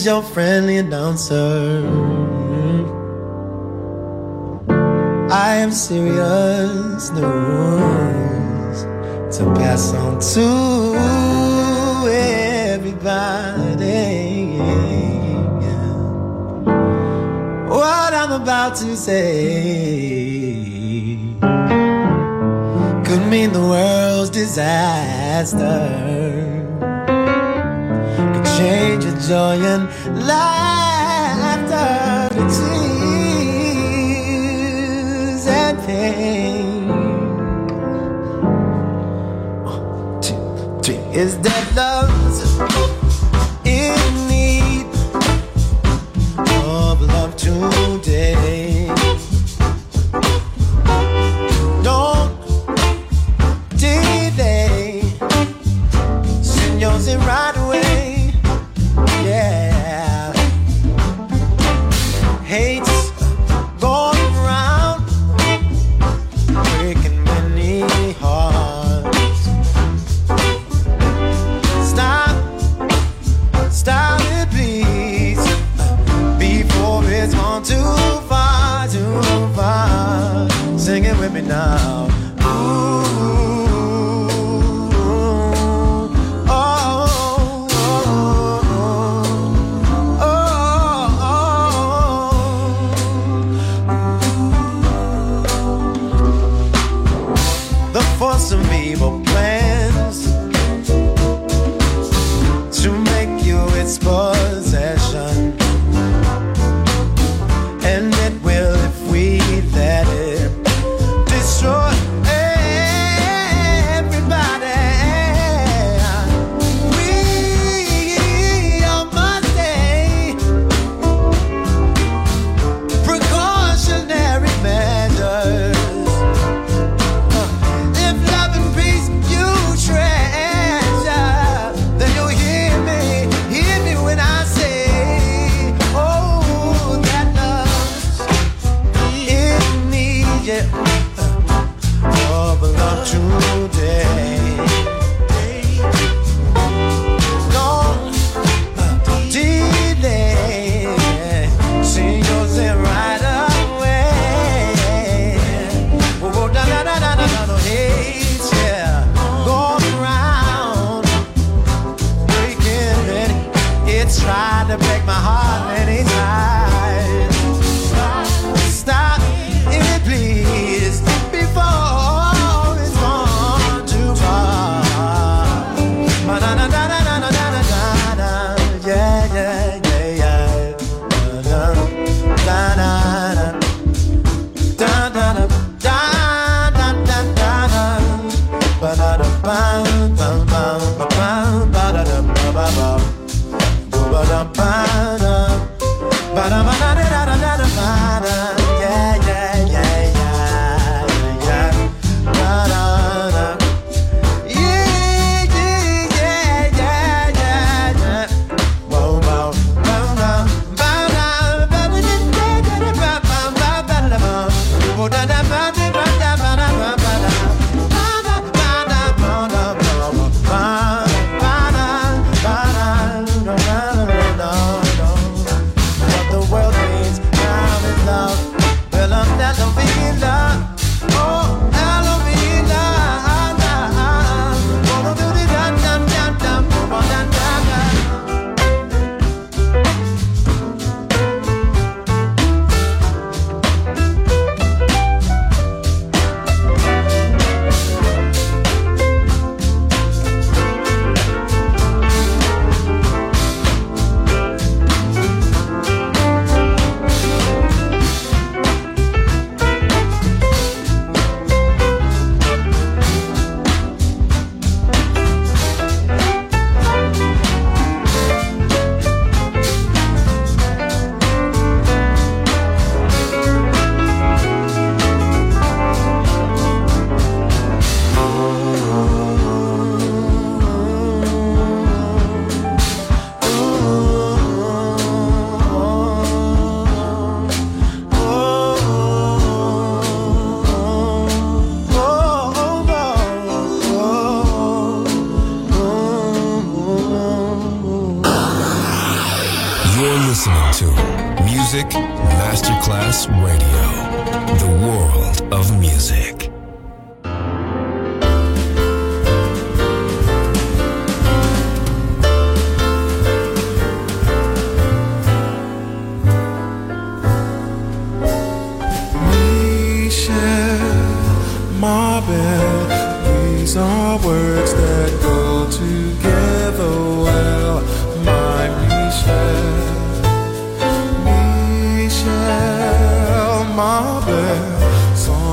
is your friendly announcer. I am serious news to pass on to everybody. What I'm about to say could mean the world's disaster. Could change Joy and laughter, tears and pain. One, two, three. Is that love? spoke.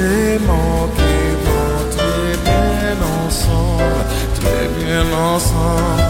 T'es manqué, très bien ensemble, très bien ensemble.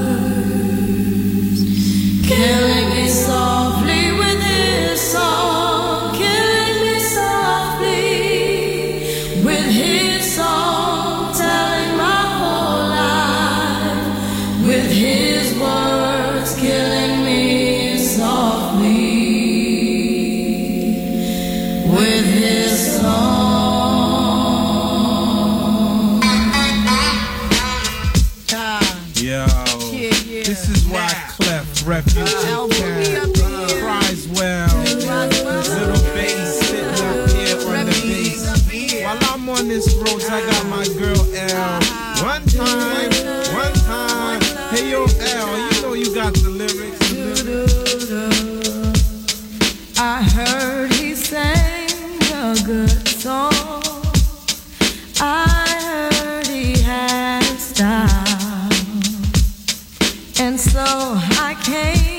so I can't.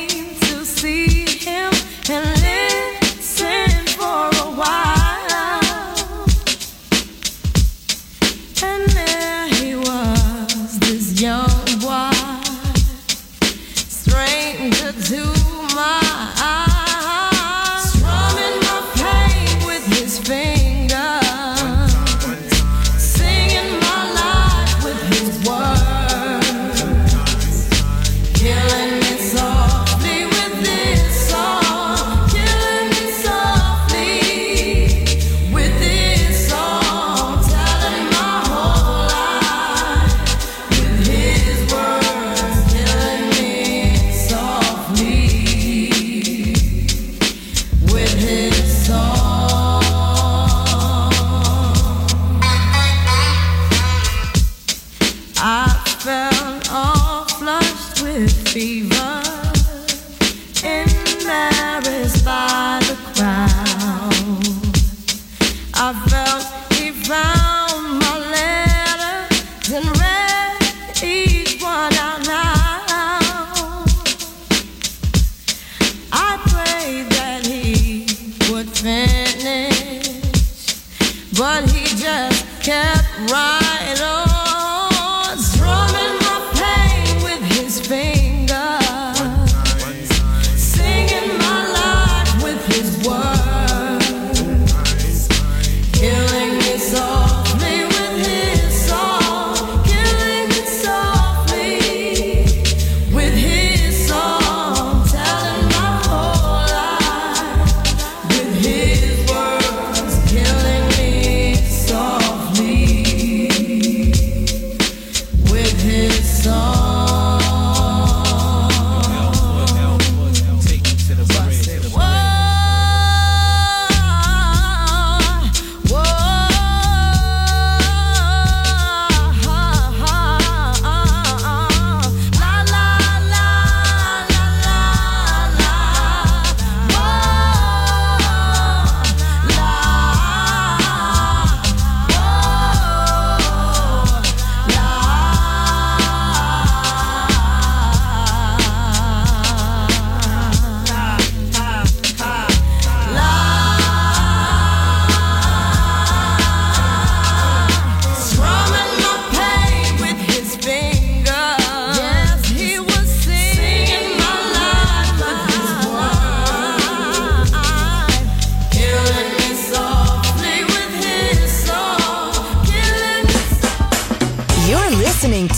fever.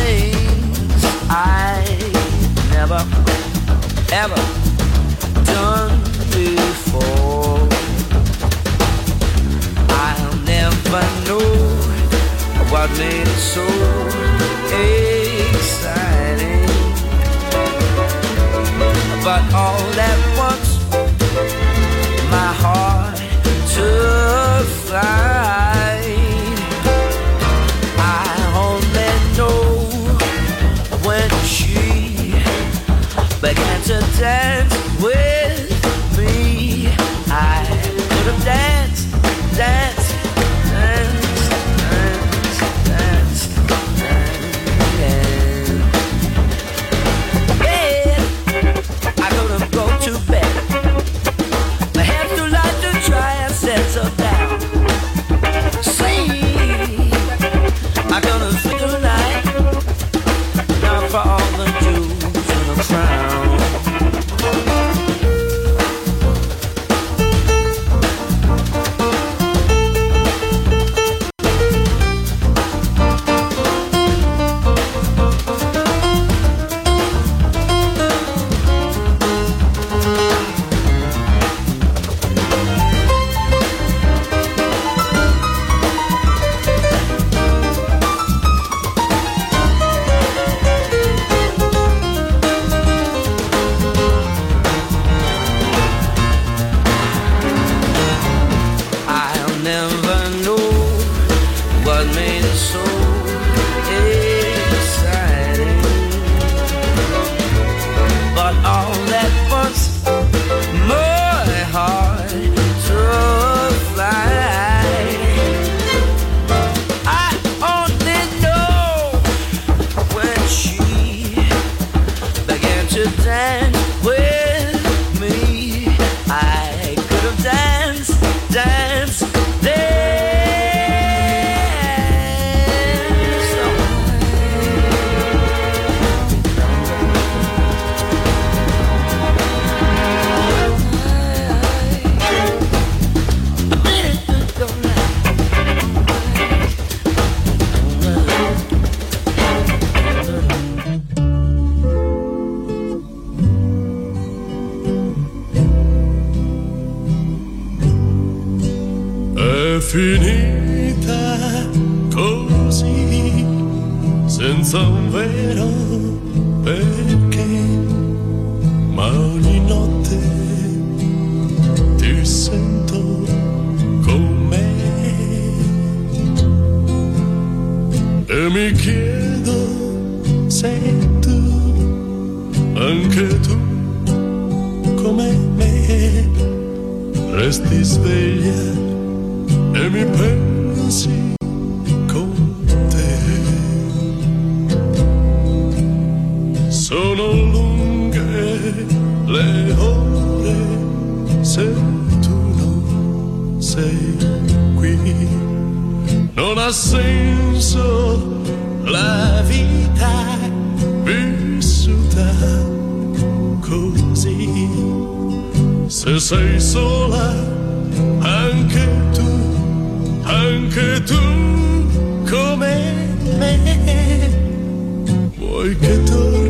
Things I never, ever done before. I'll never know what made it so exciting. But all at once, my heart took flight. Began mi chiedo se tu, anche tu, come me, resti sveglia e mi pensi con te. Sono lunghe le ore se tu non sei qui. Non ha senso la vita vissuta così. Se sei sola, anche tu, anche tu come me. Vuoi che torni,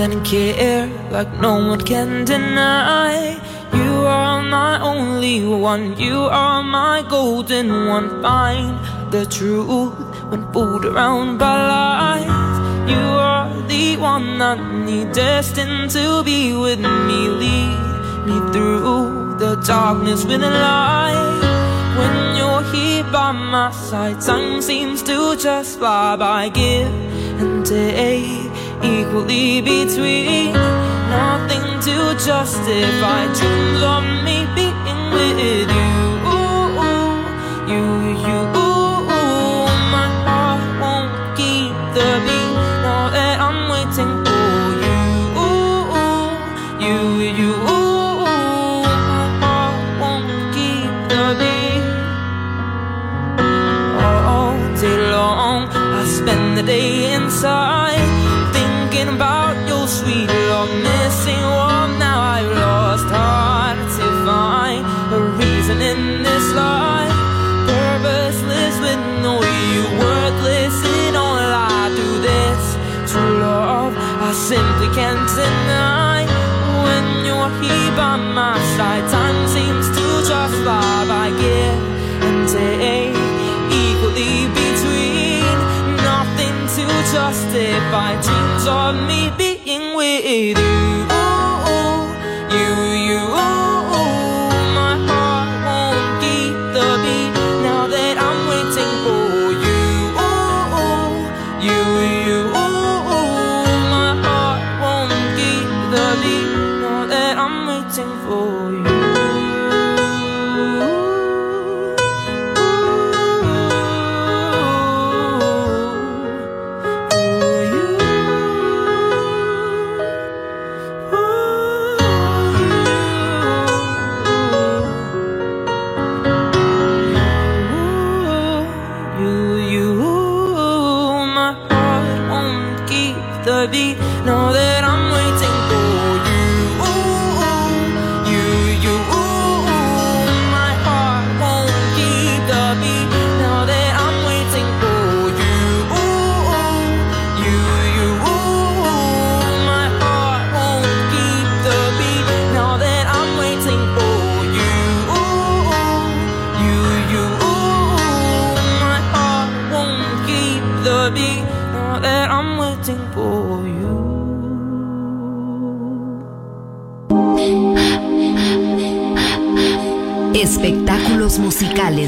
And care like no one can deny. You are my only one, you are my golden one. Find the truth when fooled around by lies. You are the one I need, destined to be with me. Lead me through the darkness with a light. When you're here by my side, time seems to just fly by. Give and take equally between nothing to justify dreams of me being with you. You, you, my heart won't keep the beat now that I'm waiting for you. You, you, my heart won't keep the beat all day long. I spend the day inside to justify dreams of me being with. You,